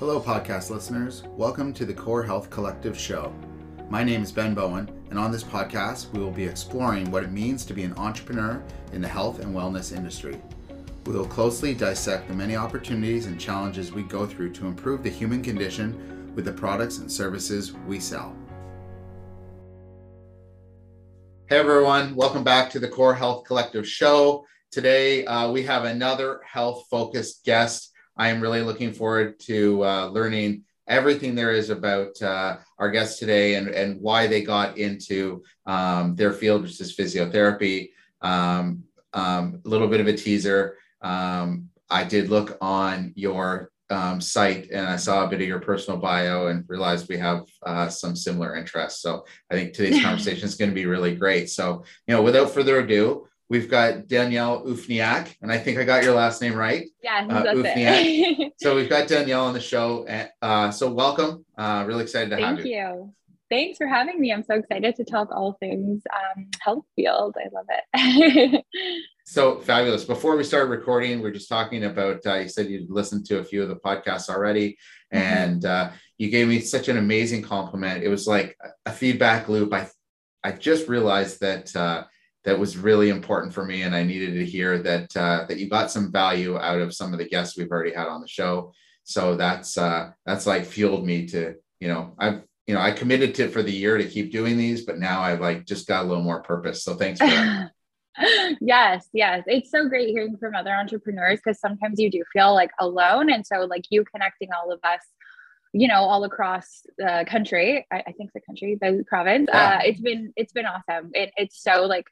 Hello, podcast listeners. Welcome to the Core Health Collective show. My name is Ben Bowen, and on this podcast, we will be exploring what it means to be an entrepreneur in the health and wellness industry. We will closely dissect the many opportunities and challenges we go through to improve the human condition with the products and services we sell. Hey everyone, welcome back to the Core Health Collective show. Today uh, we have another health focused guest. I am really looking forward to uh, learning everything there is about uh, our guests today and, and why they got into um, their field, which is physiotherapy. Um, um, a little bit of a teaser. Um, I did look on your um, site and I saw a bit of your personal bio and realized we have uh, some similar interests. So I think today's conversation is going to be really great. So, you know, without further ado, we've got Danielle Ufniak, and I think I got your last name right. Yeah, uh, it. so we've got Danielle on the show. Uh, so welcome. Uh, really excited to Thank have you. Thank you. Thanks for having me. I'm so excited to talk all things um, health field. I love it. So fabulous. Before we start recording, we are just talking about, uh, you said you'd listened to a few of the podcasts already, mm-hmm. and uh, you gave me such an amazing compliment. It was like a feedback loop. I, I just realized that uh, that was really important for me, and I needed to hear that uh, that you got some value out of some of the guests we've already had on the show. So that's uh, that's like fueled me to, you know, I've you know, I committed to for the year to keep doing these, but now I've like just got a little more purpose. So thanks for that. yes, yes. It's so great hearing from other entrepreneurs because sometimes you do feel like alone. And so, like, you connecting all of us, you know, all across the country, I, I think the country, the province, yeah. uh, it's been, it's been awesome. It, it's so like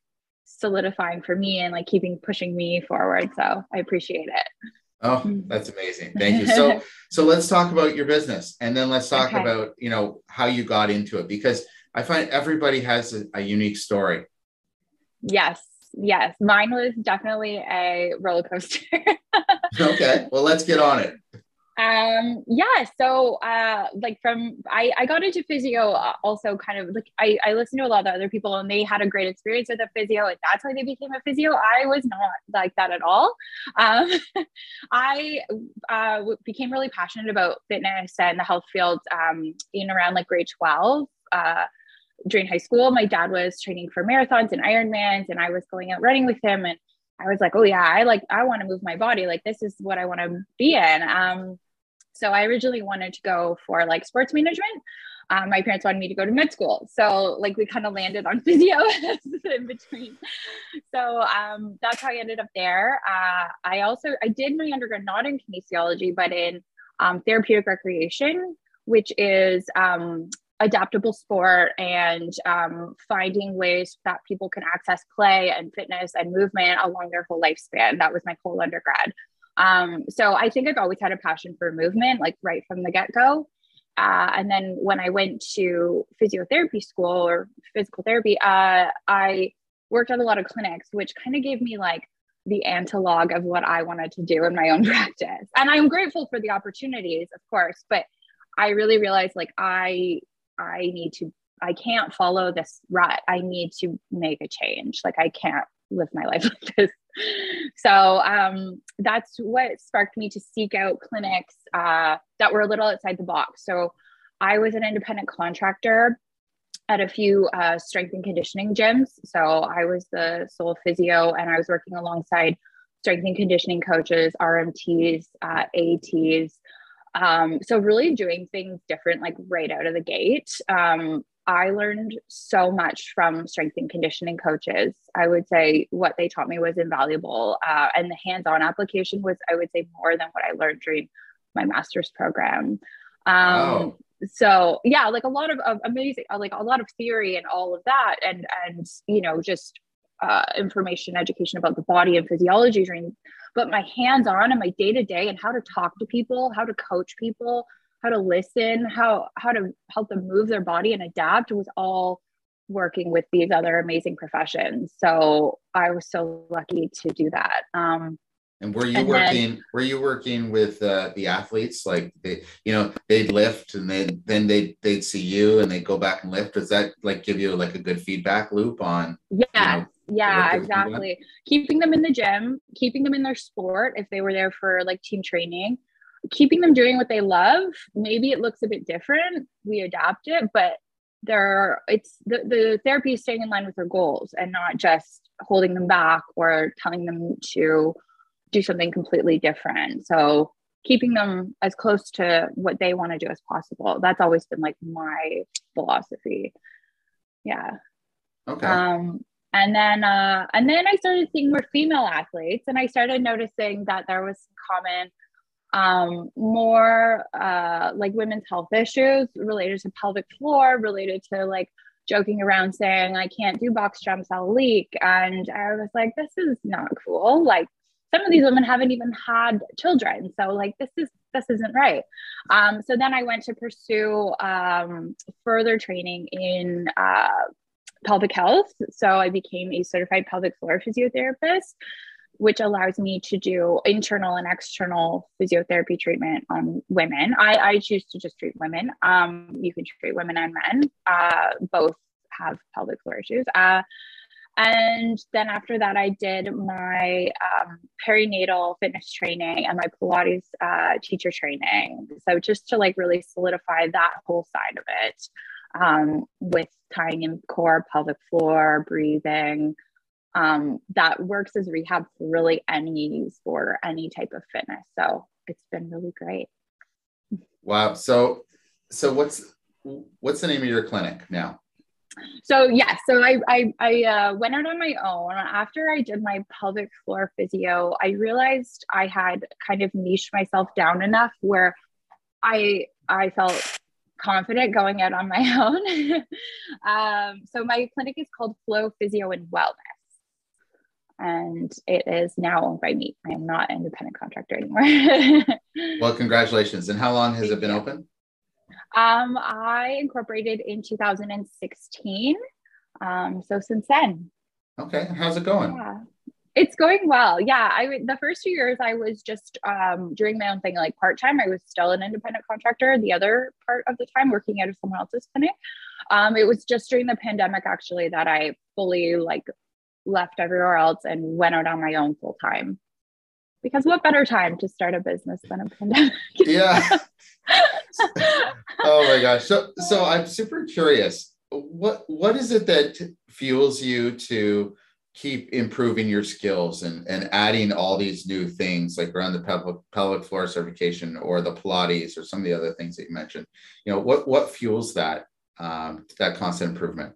solidifying for me and like keeping pushing me forward. So I appreciate it. Oh, mm. that's amazing. Thank you. So, so let's talk about your business and then let's talk okay. about, you know, how you got into it because I find everybody has a, a unique story. Yes yes, mine was definitely a roller coaster. okay, well, let's get on it. Um, yeah, so uh, like from I, I got into physio uh, also kind of like I, I listened to a lot of other people and they had a great experience with a physio and that's why they became a physio. I was not like that at all. Um, I uh, became really passionate about fitness and the health field um, in around like grade 12. Uh, during high school, my dad was training for marathons and Ironmans, and I was going out running with him. And I was like, oh yeah, I like I want to move my body. Like this is what I want to be in. Um, so I originally wanted to go for like sports management. Um, my parents wanted me to go to med school, so like we kind of landed on physio in between. So um, that's how I ended up there. Uh, I also I did my undergrad not in kinesiology, but in um, therapeutic recreation, which is um, adaptable sport and um, finding ways that people can access play and fitness and movement along their whole lifespan. That was my whole undergrad. Um, so I think I've always had a passion for movement, like right from the get go. Uh, and then when I went to physiotherapy school or physical therapy, uh, I worked at a lot of clinics, which kind of gave me like the analog of what I wanted to do in my own practice. And I'm grateful for the opportunities, of course, but I really realized like I I need to, I can't follow this rut. I need to make a change. Like I can't live my life like this. So um, that's what sparked me to seek out clinics uh, that were a little outside the box. So I was an independent contractor at a few uh, strength and conditioning gyms. So I was the sole physio and I was working alongside strength and conditioning coaches, RMTs, uh, ATs, um, so really doing things different, like right out of the gate. Um, I learned so much from strength and conditioning coaches. I would say what they taught me was invaluable. Uh, and the hands on application was, I would say, more than what I learned during my master's program. Um, So, yeah, like a lot of, of amazing, uh, like a lot of theory and all of that. And, and, you know, just uh, information, education about the body and physiology during but my hands on and my day to day and how to talk to people, how to coach people, how to listen, how how to help them move their body and adapt was all working with these other amazing professions. So I was so lucky to do that. Um, and were you and working? Then, were you working with uh, the athletes? Like they, you know, they'd lift, and then then they they'd see you, and they'd go back and lift. Does that like give you like a good feedback loop on? Yeah, you know, yeah, exactly. Keeping them in the gym, keeping them in their sport if they were there for like team training, keeping them doing what they love. Maybe it looks a bit different. We adapt it, but there it's the, the therapy is staying in line with their goals and not just holding them back or telling them to do something completely different. So keeping them as close to what they want to do as possible. That's always been like my philosophy. Yeah. Okay. Um, and then uh, and then I started seeing more female athletes, and I started noticing that there was common um, more uh, like women's health issues related to pelvic floor, related to like joking around saying I can't do box jumps, I'll leak, and I was like, this is not cool. Like some of these women haven't even had children, so like this is this isn't right. Um, so then I went to pursue um, further training in uh, pelvic health. So I became a certified pelvic floor physiotherapist, which allows me to do internal and external physiotherapy treatment on women. I, I choose to just treat women. Um, you can treat women and men. Uh, both have pelvic floor issues. Uh, and then after that, I did my um, perinatal fitness training and my Pilates uh, teacher training. So just to like really solidify that whole side of it um, with tying in core, pelvic floor, breathing. Um, that works as rehab for really any sport or any type of fitness. So it's been really great. Wow. So, so what's what's the name of your clinic now? So yeah, so I I, I uh, went out on my own after I did my pelvic floor physio. I realized I had kind of niched myself down enough where I I felt confident going out on my own. um, so my clinic is called Flow Physio and Wellness. And it is now owned by me. I am not an independent contractor anymore. well, congratulations. And how long has Thank it been you. open? Um, I incorporated in 2016. Um, so since then. Okay. How's it going? Yeah. It's going well. Yeah. I the first two years I was just um, doing my own thing like part time. I was still an independent contractor. The other part of the time working out of someone else's clinic. Um, it was just during the pandemic actually that I fully like left everywhere else and went out on my own full time. Because what better time to start a business than a pandemic? yeah. oh my gosh. So so I'm super curious. What what is it that fuels you to keep improving your skills and, and adding all these new things like around the pelvic, pelvic floor certification or the Pilates or some of the other things that you mentioned. You know, what what fuels that um, that constant improvement?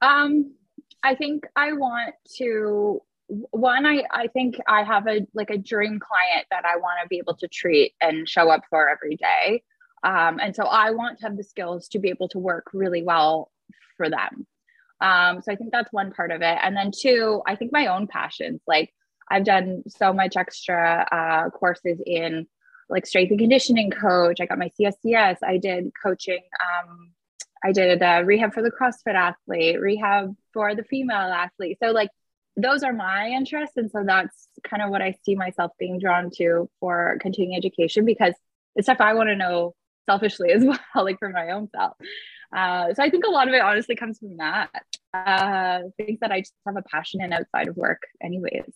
Um, I think I want to one I, I think i have a like a dream client that i want to be able to treat and show up for every day um, and so i want to have the skills to be able to work really well for them um, so I think that's one part of it. And then two, I think my own passions. Like I've done so much extra uh, courses in like strength and conditioning coach. I got my CSCS. I did coaching. Um, I did a rehab for the CrossFit athlete, rehab for the female athlete. So like those are my interests. And so that's kind of what I see myself being drawn to for continuing education because it's stuff I want to know selfishly as well, like for my own self. Uh, so I think a lot of it honestly comes from that. Uh, things that I just have a passion in outside of work, anyways.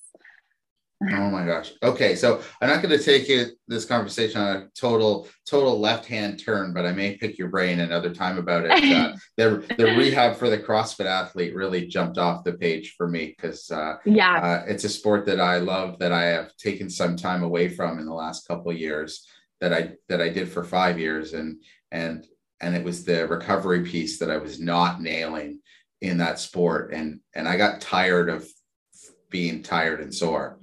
Oh my gosh. Okay, so I'm not going to take it this conversation on a total total left hand turn, but I may pick your brain another time about it. Uh, the the rehab for the CrossFit athlete really jumped off the page for me because uh, yeah, uh, it's a sport that I love that I have taken some time away from in the last couple of years that I that I did for five years and and and it was the recovery piece that I was not nailing in that sport, and and I got tired of being tired and sore.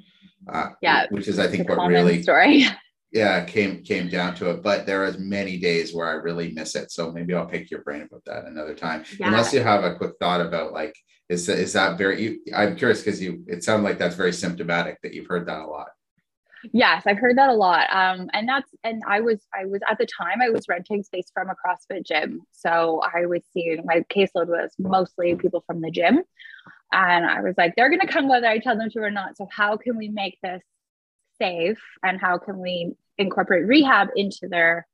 Uh, yeah, which is I think what really story. yeah came came down to it but there is many days where i really miss it so maybe i'll pick your brain about that another time yeah. unless you have a quick thought about like is that is that very you, i'm curious because you it sounds like that's very symptomatic that you've heard that a lot Yes, I've heard that a lot. Um, and that's and I was I was at the time I was renting space from a CrossFit gym. So I was seeing my caseload was mostly people from the gym. And I was like, they're gonna come whether I tell them to or not. So how can we make this safe and how can we incorporate rehab into their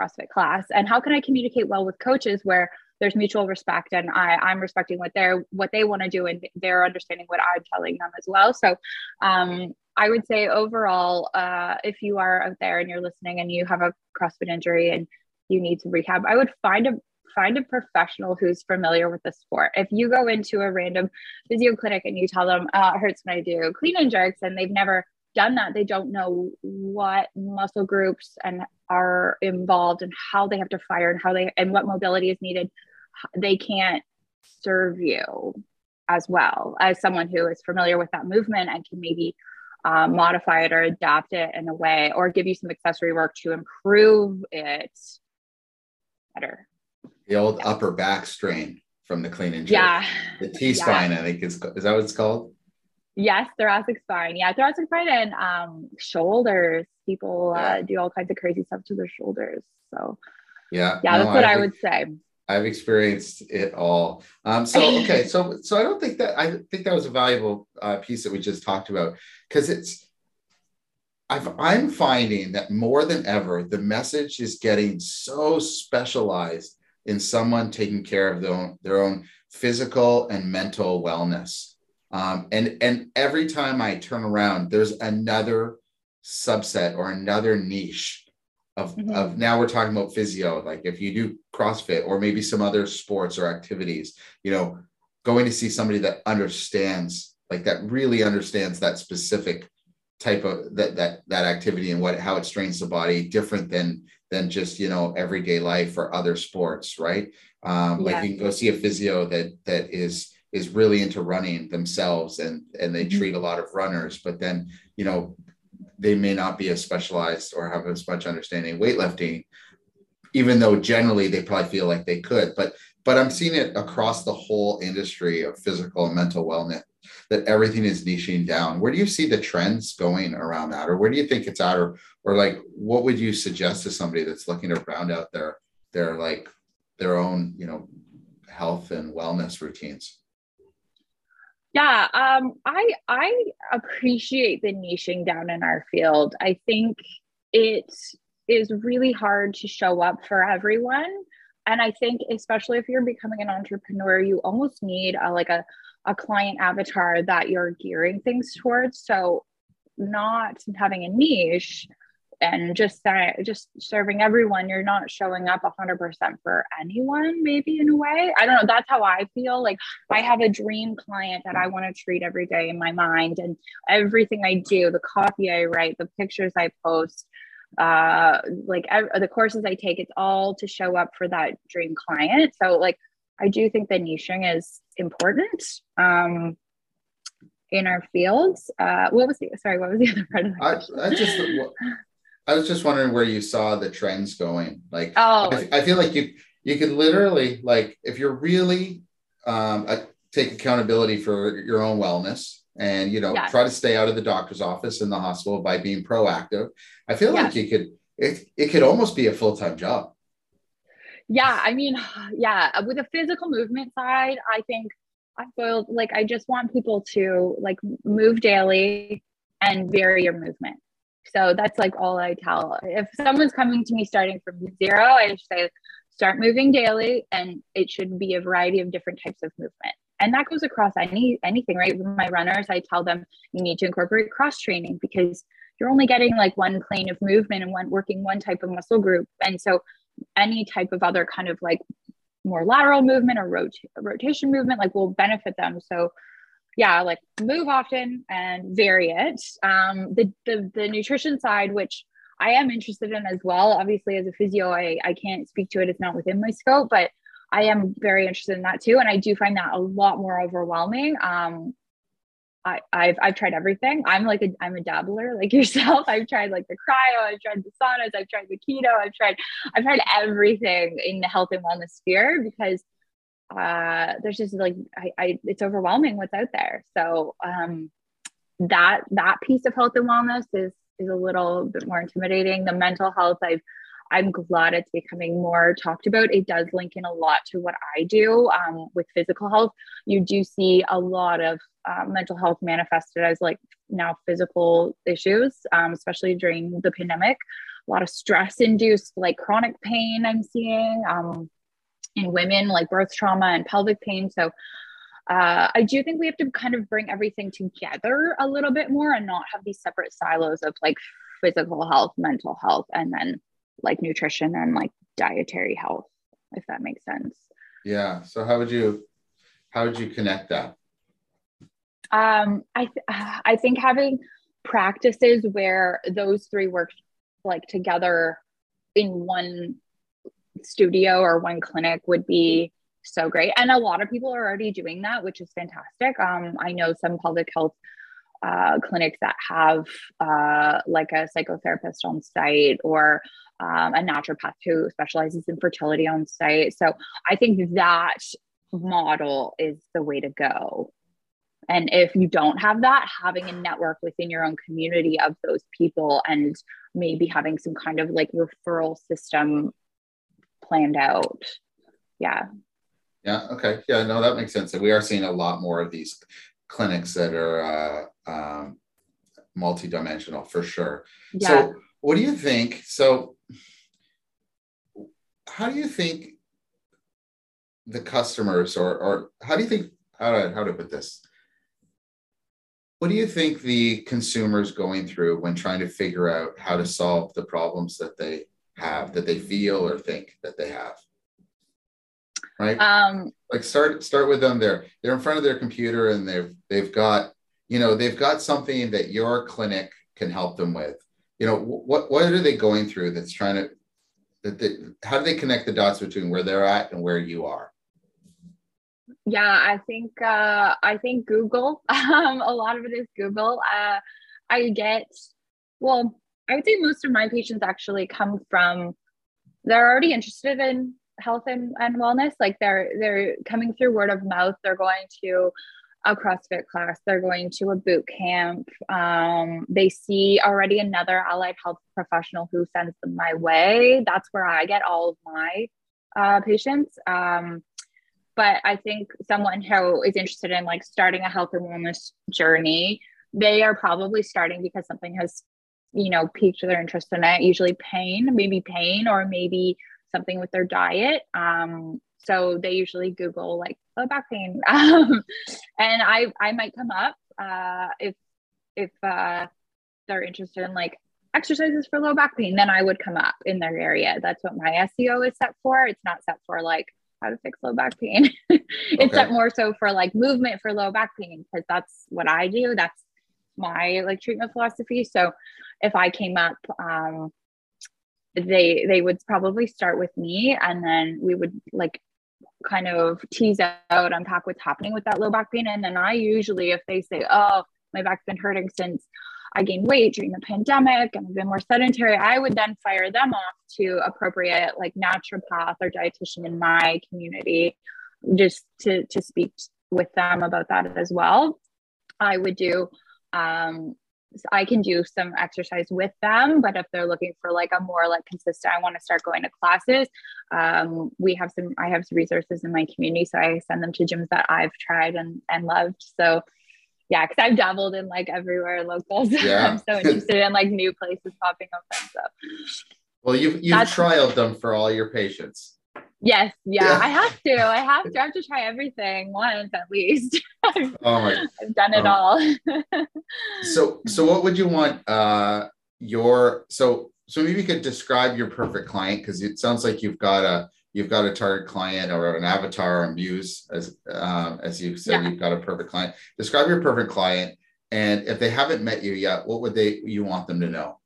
CrossFit class? And how can I communicate well with coaches where there's mutual respect and I, I'm respecting what they're what they want to do and they're understanding what I'm telling them as well. So um, I would say overall, uh, if you are out there and you're listening and you have a CrossFit injury and you need to rehab, I would find a find a professional who's familiar with the sport. If you go into a random physio clinic and you tell them, oh, it hurts when I do clean and jerks, and they've never done that, they don't know what muscle groups and are involved and how they have to fire and how they and what mobility is needed. They can't serve you as well as someone who is familiar with that movement and can maybe uh, modify it or adapt it in a way or give you some accessory work to improve it better. The old yeah. upper back strain from the clean and jerk. Yeah. The T spine, yeah. I think is is that what it's called? Yes, thoracic spine. Yeah, thoracic spine and um, shoulders. People uh, yeah. uh, do all kinds of crazy stuff to their shoulders. So yeah, yeah, no, that's what I, I would say. I've experienced it all. Um, so okay, so so I don't think that I think that was a valuable uh, piece that we just talked about because it's I've, I'm finding that more than ever the message is getting so specialized in someone taking care of their own, their own physical and mental wellness. Um, and and every time I turn around, there's another subset or another niche of, mm-hmm. of now we're talking about physio like if you do crossfit or maybe some other sports or activities you know going to see somebody that understands like that really understands that specific type of that that that activity and what how it strains the body different than than just you know everyday life or other sports right um yeah. like you can go see a physio that that is is really into running themselves and and they mm-hmm. treat a lot of runners but then you know they may not be as specialized or have as much understanding weightlifting, even though generally they probably feel like they could. But but I'm seeing it across the whole industry of physical and mental wellness that everything is niching down. Where do you see the trends going around that, or where do you think it's at, or or like what would you suggest to somebody that's looking to round out their their like their own you know health and wellness routines? Yeah, um, I I appreciate the niching down in our field. I think it is really hard to show up for everyone, and I think especially if you're becoming an entrepreneur, you almost need a, like a a client avatar that you're gearing things towards. So, not having a niche and just uh, just serving everyone you're not showing up 100% for anyone maybe in a way i don't know that's how i feel like i have a dream client that i want to treat every day in my mind and everything i do the copy i write the pictures i post uh like the courses i take it's all to show up for that dream client so like i do think the niching is important um in our fields. Uh, what was the sorry? What was the other part of that? I, I just I was just wondering where you saw the trends going. Like, oh, I, I feel like you you could literally like if you're really um, uh, take accountability for your own wellness and you know try to stay out of the doctor's office in the hospital by being proactive. I feel like you could it it could almost be a full time job. Yeah, I mean, yeah, with the physical movement side, I think I feel like I just want people to like move daily and vary your movement. So that's like all I tell. If someone's coming to me starting from zero, I just say, start moving daily and it should be a variety of different types of movement. And that goes across any anything, right? With my runners, I tell them you need to incorporate cross training because you're only getting like one plane of movement and one working one type of muscle group. And so any type of other kind of like more lateral movement or rot- rotation movement like will benefit them. So yeah, like move often and vary it. Um, the, the the nutrition side, which I am interested in as well. Obviously, as a physio, I, I can't speak to it. It's not within my scope, but I am very interested in that too. And I do find that a lot more overwhelming. Um, I, I've I've tried everything. I'm like a I'm a dabbler like yourself. I've tried like the cryo, I've tried the saunas, I've tried the keto, I've tried I've tried everything in the health and wellness sphere because uh, there's just like I, I it's overwhelming what's out there. So um, that that piece of health and wellness is is a little bit more intimidating. The mental health, I've I'm glad it's becoming more talked about. It does link in a lot to what I do um, with physical health. You do see a lot of uh, mental health manifested as like now physical issues, um, especially during the pandemic. A lot of stress induced like chronic pain I'm seeing. Um, in women like birth trauma and pelvic pain so uh, I do think we have to kind of bring everything together a little bit more and not have these separate silos of like physical health, mental health, and then like nutrition and like dietary health, if that makes sense. Yeah. So how would you how would you connect that? Um, I th- I think having practices where those three work like together in one studio or one clinic would be so great. And a lot of people are already doing that, which is fantastic. Um, I know some public health uh, clinics that have uh, like a psychotherapist on site or um, a naturopath who specializes in fertility on site. So I think that model is the way to go. And if you don't have that, having a network within your own community of those people and maybe having some kind of like referral system planned out. Yeah. Yeah. Okay. Yeah. No, that makes sense. And we are seeing a lot more of these clinics that are uh, um, multidimensional for sure. Yeah. So, what do you think? So, how do you think the customers, or or how do you think how to how to put this? What do you think the consumers going through when trying to figure out how to solve the problems that they have, that they feel or think that they have? right? Um, like start start with them. They're they're in front of their computer and they've they've got you know they've got something that your clinic can help them with. You know what what are they going through that's trying to that they, how do they connect the dots between where they're at and where you are? Yeah, I think uh, I think Google. Um, a lot of it is Google. Uh, I get well. I would say most of my patients actually come from they're already interested in health and, and wellness like they're they're coming through word of mouth they're going to a CrossFit class, they're going to a boot camp. Um, they see already another allied health professional who sends them my way. That's where I get all of my uh, patients. Um, but I think someone who is interested in like starting a health and wellness journey, they are probably starting because something has, you know, piqued their interest in it. Usually pain, maybe pain, or maybe something with their diet. Um, so they usually Google like low back pain, um, and I I might come up uh, if if uh, they're interested in like exercises for low back pain, then I would come up in their area. That's what my SEO is set for. It's not set for like how to fix low back pain. it's okay. set more so for like movement for low back pain because that's what I do. That's my like treatment philosophy. So if I came up um, they they would probably start with me and then we would like kind of tease out unpack what's happening with that low back pain. And then i usually if they say oh my back's been hurting since i gained weight during the pandemic and i've been more sedentary i would then fire them off to appropriate like naturopath or dietitian in my community just to to speak with them about that as well. I would do um, I can do some exercise with them, but if they're looking for like a more like consistent, I want to start going to classes. Um, we have some, I have some resources in my community, so I send them to gyms that I've tried and and loved. So yeah, because I've dabbled in like everywhere local, so yeah. I'm so interested in like new places popping up and stuff. Well, you've you've That's, trialed them for all your patients. Yes, yeah, yeah, I have to. I have to. I have to try everything once at least. oh my! I've done it oh. all. so, so what would you want uh, your so so maybe you could describe your perfect client because it sounds like you've got a you've got a target client or an avatar or a muse as um, as you said yeah. you've got a perfect client. Describe your perfect client, and if they haven't met you yet, what would they you want them to know?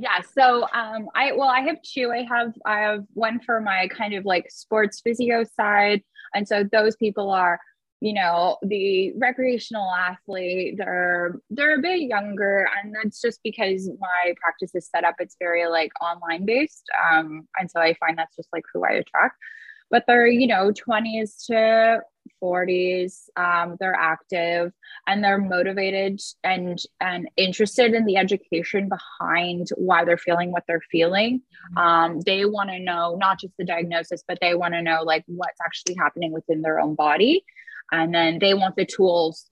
Yeah. So um, I well, I have two. I have I have one for my kind of like sports physio side, and so those people are, you know, the recreational athlete. They're they're a bit younger, and that's just because my practice is set up. It's very like online based, um, and so I find that's just like who I attract. But they're you know twenties to 40s um, they're active and they're motivated and and interested in the education behind why they're feeling what they're feeling. Mm-hmm. um, they want to know not just the diagnosis but they want to know like what's actually happening within their own body. And then they want the tools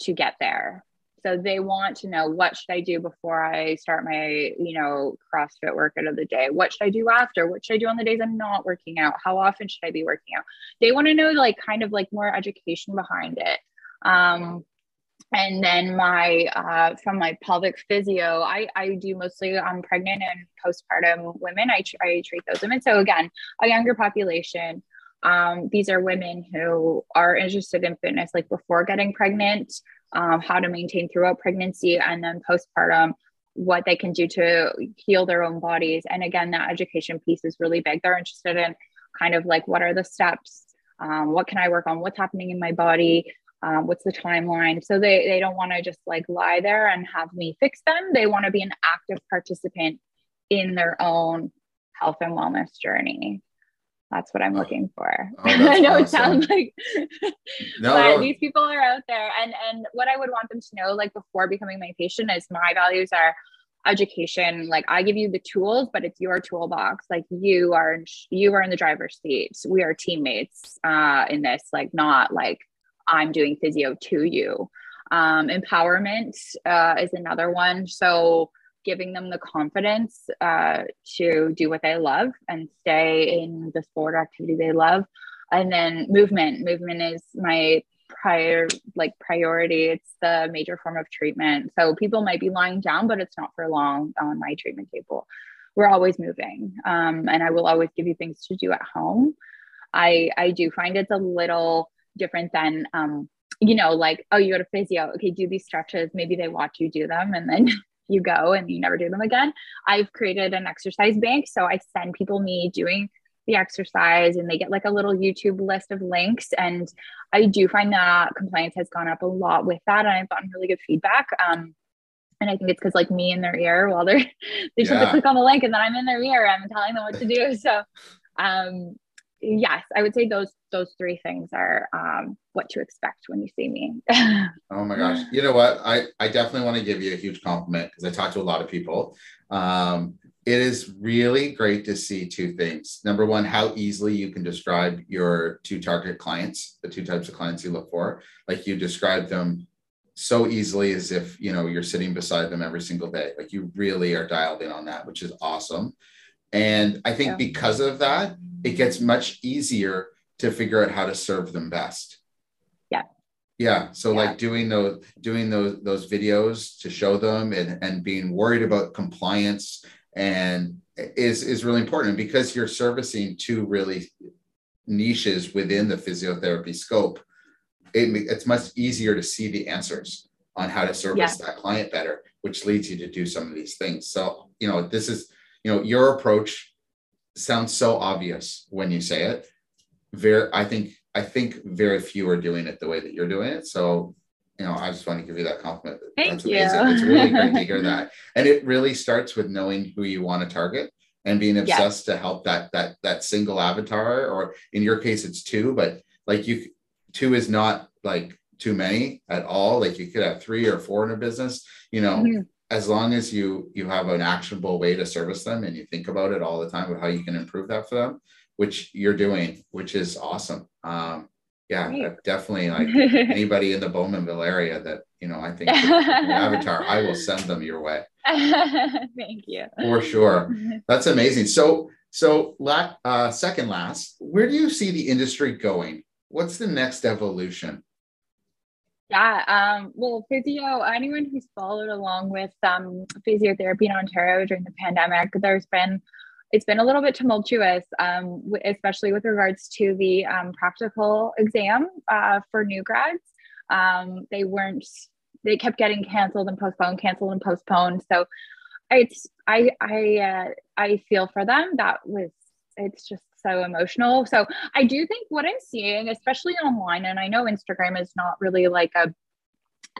to get there so they want to know what should I do before I start my, you know, CrossFit workout of the day? What should I do after? What should I do on the days I'm not working out? How often should I be working out? They want to know like kind of like more education behind it. Um, and then my uh, from my pelvic physio, I, I do mostly on pregnant and postpartum women. I, I treat those women. So again, a younger population. Um, these are women who are interested in fitness like before getting pregnant um, how to maintain throughout pregnancy and then postpartum what they can do to heal their own bodies. And again that education piece is really big. They're interested in kind of like what are the steps? Um, what can i work on? What's happening in my body? Um, what's the timeline? So they, they don't want to just like lie there and have me fix them. They want to be an active participant in their own health and wellness journey that's what I'm oh. looking for. Oh, I know awesome. it sounds like, no, but no. these people are out there, and and what I would want them to know, like before becoming my patient, is my values are education. Like I give you the tools, but it's your toolbox. Like you are you are in the driver's seat. We are teammates uh, in this. Like not like I'm doing physio to you. Um, empowerment uh, is another one. So giving them the confidence uh, to do what they love and stay in the sport activity they love. And then movement. Movement is my prior like priority. It's the major form of treatment. So people might be lying down but it's not for long on my treatment table. We're always moving um, and i will always give you things to do at home. I i do find it's a little different than um, you know like oh you go to physio. Okay do these stretches. Maybe they watch you do them and then you go and you never do them again. I've created an exercise bank. So I send people me doing the exercise and they get like a little YouTube list of links. And I do find that compliance has gone up a lot with that. And I've gotten really good feedback. Um, and I think it's because like me in their ear while they're they just yeah. have to click on the link and then I'm in their ear. I'm telling them what to do. So um yes, I would say those those three things are um, what to expect when you see me. oh my gosh! You know what? I I definitely want to give you a huge compliment because I talk to a lot of people. Um, it is really great to see two things. Number one, how easily you can describe your two target clients, the two types of clients you look for. Like you describe them so easily as if you know you're sitting beside them every single day. Like you really are dialed in on that, which is awesome. And I think yeah. because of that, it gets much easier to figure out how to serve them best. Yeah. Yeah. So yeah. like doing those doing those those videos to show them and, and being worried about compliance and is is really important because you're servicing two really niches within the physiotherapy scope. It, it's much easier to see the answers on how to service yeah. that client better, which leads you to do some of these things. So, you know, this is, you know, your approach sounds so obvious when you say it. Very, I think, I think very few are doing it the way that you're doing it. So, you know, I just want to give you that compliment. Thank That's you. It's really great to hear that. And it really starts with knowing who you want to target and being obsessed to help that that that single avatar, or in your case, it's two, but like you, two is not like too many at all. Like you could have three or four in a business. You know, mm-hmm as long as you you have an actionable way to service them and you think about it all the time of how you can improve that for them which you're doing which is awesome. Um yeah Great. definitely like anybody in the bowmanville area that you know i think avatar i will send them your way. Thank you. For sure. That's amazing. So so uh, second last where do you see the industry going? What's the next evolution yeah, um, well, physio, anyone who's followed along with um, physiotherapy in Ontario during the pandemic, there's been, it's been a little bit tumultuous, um, especially with regards to the um, practical exam uh, for new grads. Um, they weren't, they kept getting canceled and postponed, canceled and postponed. So it's, I, I, uh, I feel for them. That was, it's just so emotional. So I do think what I'm seeing, especially online, and I know Instagram is not really like a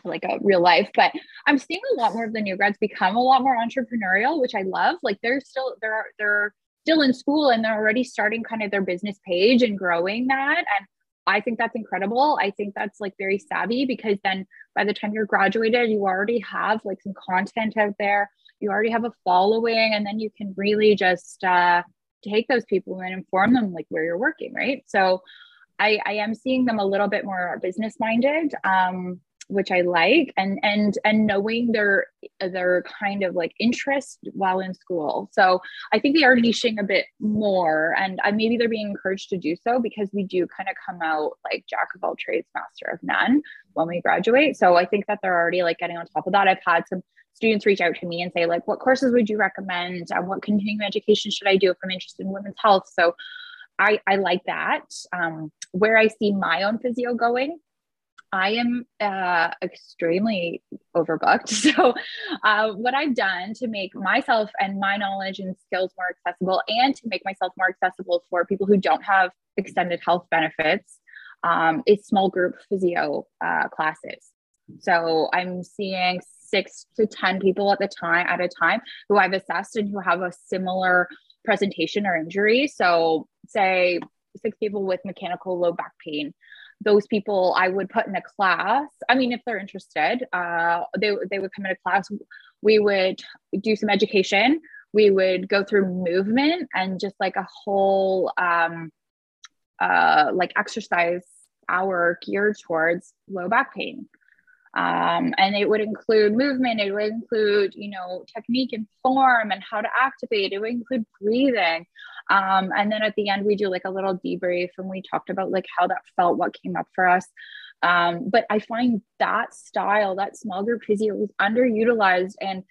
like a real life, but I'm seeing a lot more of the new grads become a lot more entrepreneurial, which I love. Like they're still they're they're still in school and they're already starting kind of their business page and growing that. And I think that's incredible. I think that's like very savvy because then by the time you're graduated, you already have like some content out there. You already have a following, and then you can really just uh, take those people and inform them like where you're working, right? So I, I am seeing them a little bit more business minded. Um, which I like, and and and knowing their their kind of like interest while in school. So I think they are niching a bit more, and I, maybe they're being encouraged to do so because we do kind of come out like jack of all trades, master of none when we graduate. So I think that they're already like getting on top of that. I've had some students reach out to me and say like, what courses would you recommend? Uh, what continuing education should I do if I'm interested in women's health? So I, I like that. Um, where I see my own physio going I am uh, extremely overbooked. So, uh, what I've done to make myself and my knowledge and skills more accessible, and to make myself more accessible for people who don't have extended health benefits, um, is small group physio uh, classes. So, I'm seeing six to 10 people at the time at a time who I've assessed and who have a similar presentation or injury. So, say six people with mechanical low back pain those people I would put in a class. I mean, if they're interested, uh, they, they would come in a class. We would do some education. We would go through movement and just like a whole um, uh, like exercise hour geared towards low back pain. Um, and it would include movement, it would include, you know, technique and form and how to activate, it would include breathing. Um, and then at the end, we do like a little debrief and we talked about like how that felt, what came up for us. Um, but I find that style, that small group physio is underutilized and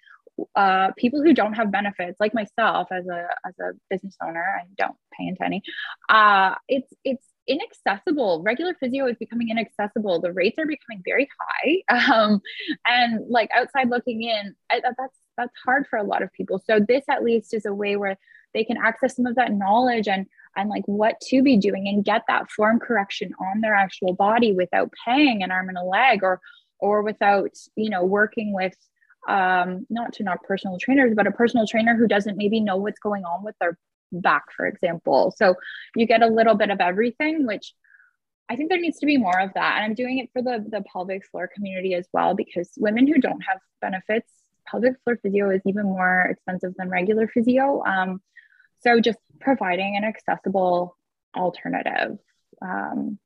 uh, people who don't have benefits, like myself as a as a business owner, I don't pay into any. Uh, it's it's inaccessible. Regular physio is becoming inaccessible. The rates are becoming very high, um, and like outside looking in, I, that's that's hard for a lot of people. So this at least is a way where they can access some of that knowledge and and like what to be doing and get that form correction on their actual body without paying an arm and a leg or or without you know working with um not to not personal trainers but a personal trainer who doesn't maybe know what's going on with their back, for example. So you get a little bit of everything, which I think there needs to be more of that. And I'm doing it for the, the pelvic floor community as well, because women who don't have benefits, pelvic floor physio is even more expensive than regular physio. Um, so just providing an accessible alternative. Um,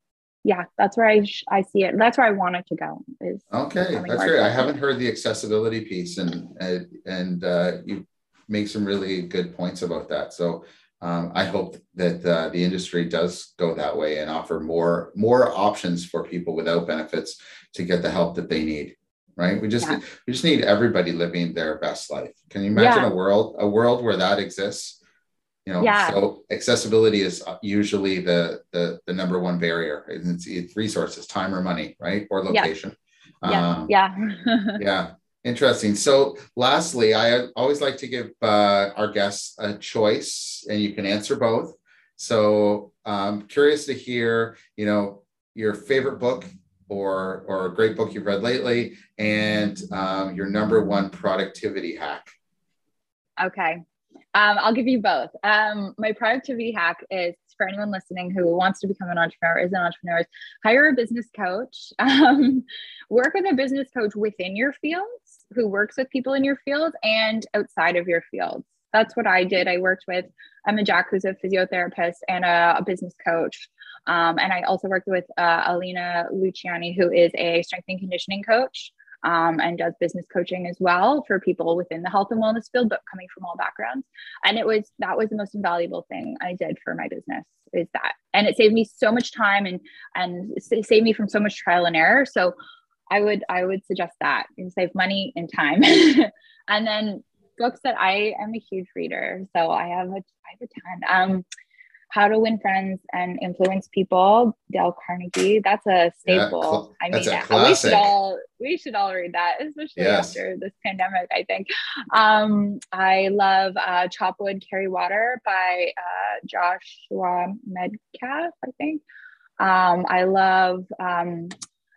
yeah, that's where I, sh- I see it. That's where I want it to go. Is okay. That's great. I haven't heard the accessibility piece, and and, and uh, you make some really good points about that. So um, I hope that uh, the industry does go that way and offer more more options for people without benefits to get the help that they need. Right? We just yeah. we just need everybody living their best life. Can you imagine yeah. a world a world where that exists? You know, yeah. so accessibility is usually the the, the number one barrier. It's, it's resources, time or money, right, or location. Yeah, um, yeah, yeah. Interesting. So, lastly, I always like to give uh, our guests a choice, and you can answer both. So, I'm curious to hear, you know, your favorite book or or a great book you've read lately, and um, your number one productivity hack. Okay, um, I'll give you both. Um, my productivity hack is for anyone listening who wants to become an entrepreneur, is an entrepreneur, hire a business coach. Um, work with a business coach within your fields who works with people in your field and outside of your fields. That's what I did. I worked with Emma Jack, who's a physiotherapist and a, a business coach. Um, and I also worked with uh, Alina Luciani, who is a strength and conditioning coach um, and does business coaching as well for people within the health and wellness field, but coming from all backgrounds. And it was that was the most invaluable thing I did for my business is that, and it saved me so much time and and saved me from so much trial and error. So I would I would suggest that and save money and time. and then books that I am a huge reader, so I have a I have a ton. Um, how to Win Friends and Influence People, Dale Carnegie. That's a staple. Yeah, I mean, we should all we should all read that, especially yes. after this pandemic. I think. Um, I love uh, Chop Wood, Carry Water by uh, Joshua Medcalf. I think. Um, I love um,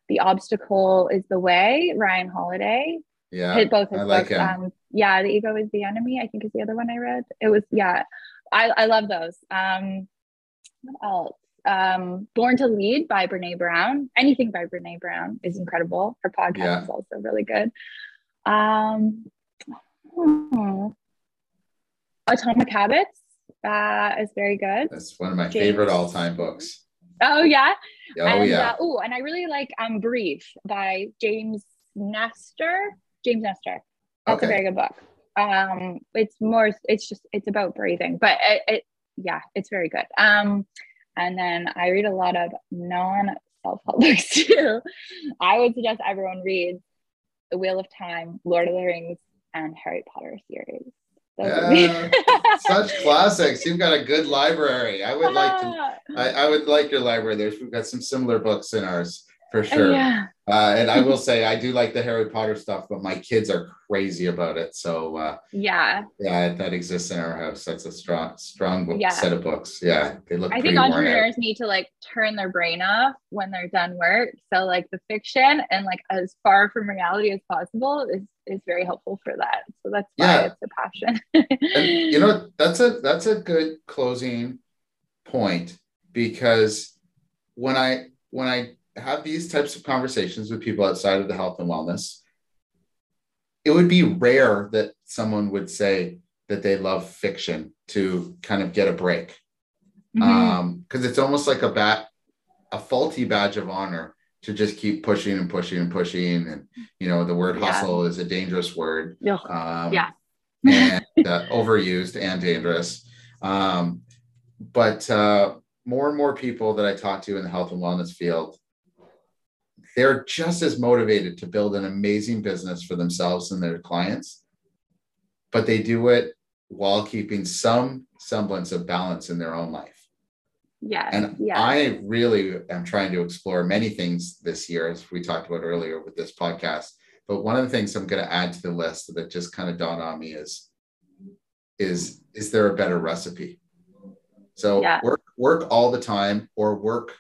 The Obstacle Is the Way, Ryan Holiday. Yeah, hit both his I like books. Um, yeah, The Ego Is the Enemy. I think is the other one I read. It was yeah. I, I love those. Um, what else? Um, Born to Lead by Brene Brown. Anything by Brene Brown is incredible. Her podcast yeah. is also really good. Um, hmm. Atomic Habits uh, is very good. That's one of my James, favorite all time books. Oh yeah. Oh and, yeah. Uh, oh, and I really like um Breathe by James Nestor. James Nestor. That's Okay. a very good book. Um, it's more. It's just it's about breathing, but it, it yeah, it's very good. Um, and then I read a lot of non self help books too. I would suggest everyone reads The Wheel of Time, Lord of the Rings, and Harry Potter series. Such classics. You've got a good library. I would like to. I, I would like your library. There's we've got some similar books in ours for sure. Yeah. Uh, and I will say I do like the Harry Potter stuff, but my kids are crazy about it. So uh, Yeah. yeah, that exists in our house. That's a strong, strong book, Yeah. set of books. Yeah, they look. I think entrepreneurs need to like turn their brain off when they're done work. So like the fiction and like as far from reality as possible is is very helpful for that. So that's why Yeah. it's a passion. And you know that's a that's a good closing point because when I when I have these types of conversations with people outside of the health and wellness, it would be rare that someone would say that they love fiction to kind of get a break. Mhm. Um, because it's almost like a bat a faulty badge of honor to just keep pushing and pushing and pushing. And you know, the word Yeah. hustle is a dangerous word. Um, Yeah. and uh, overused and dangerous. Um, but uh, more and more people that I talk to in the health and wellness field, they're just as motivated to build an amazing business for themselves and their clients, but they do it while keeping some semblance of balance in their own life. Yeah. And yeah. I really am trying to explore many things this year, as we talked about earlier with this podcast. But one of the things I'm going to add to the list that just kind of dawned on me is, is is there a better recipe? So Yeah. work work all the time or work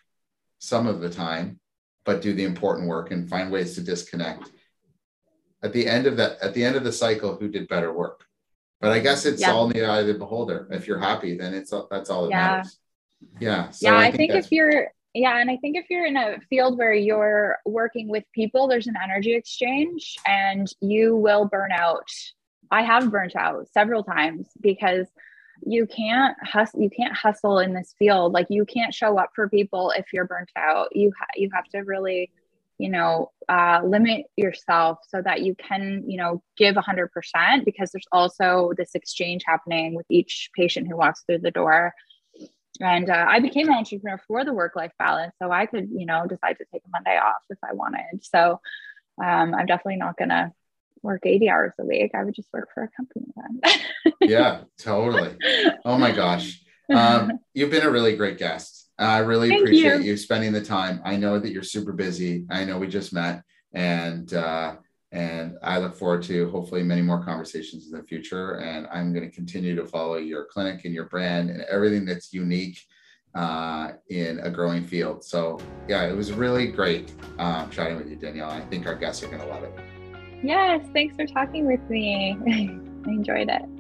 some of the time, but do the important work and find ways to disconnect. At the end of that, at the end of the cycle, who did better work? But I guess it's Yeah. all in the eye of the beholder. If you're happy, then it's that's all that Yeah. matters. Yeah. So yeah, I think, that's- if you're yeah, and I think if you're in a field where you're working with people, there's an energy exchange and you will burn out. I have burnt out several times because you can't hustle you can't hustle in this field. Like you can't show up for people if you're burnt out. You ha- you have to really you know uh, limit yourself so that you can you know give 100% because there's also this exchange happening with each patient who walks through the door and uh, i became an entrepreneur for the work life balance so i could you know decide to take a monday off if i wanted so um, i'm definitely not going to work 80 hours a week i would just work for a company then yeah, totally. Oh my gosh. Um, you've been a really great guest. I really Thank appreciate you. you. spending the time. I know that you're super busy. I know we just met and uh, and I look forward to hopefully many more conversations in the future. And I'm going to continue to follow your clinic and your brand and everything that's unique uh, in a growing field. So yeah, it was really great um, chatting with you, Danielle. I think our guests are going to love it. yes thanks for talking with me i enjoyed it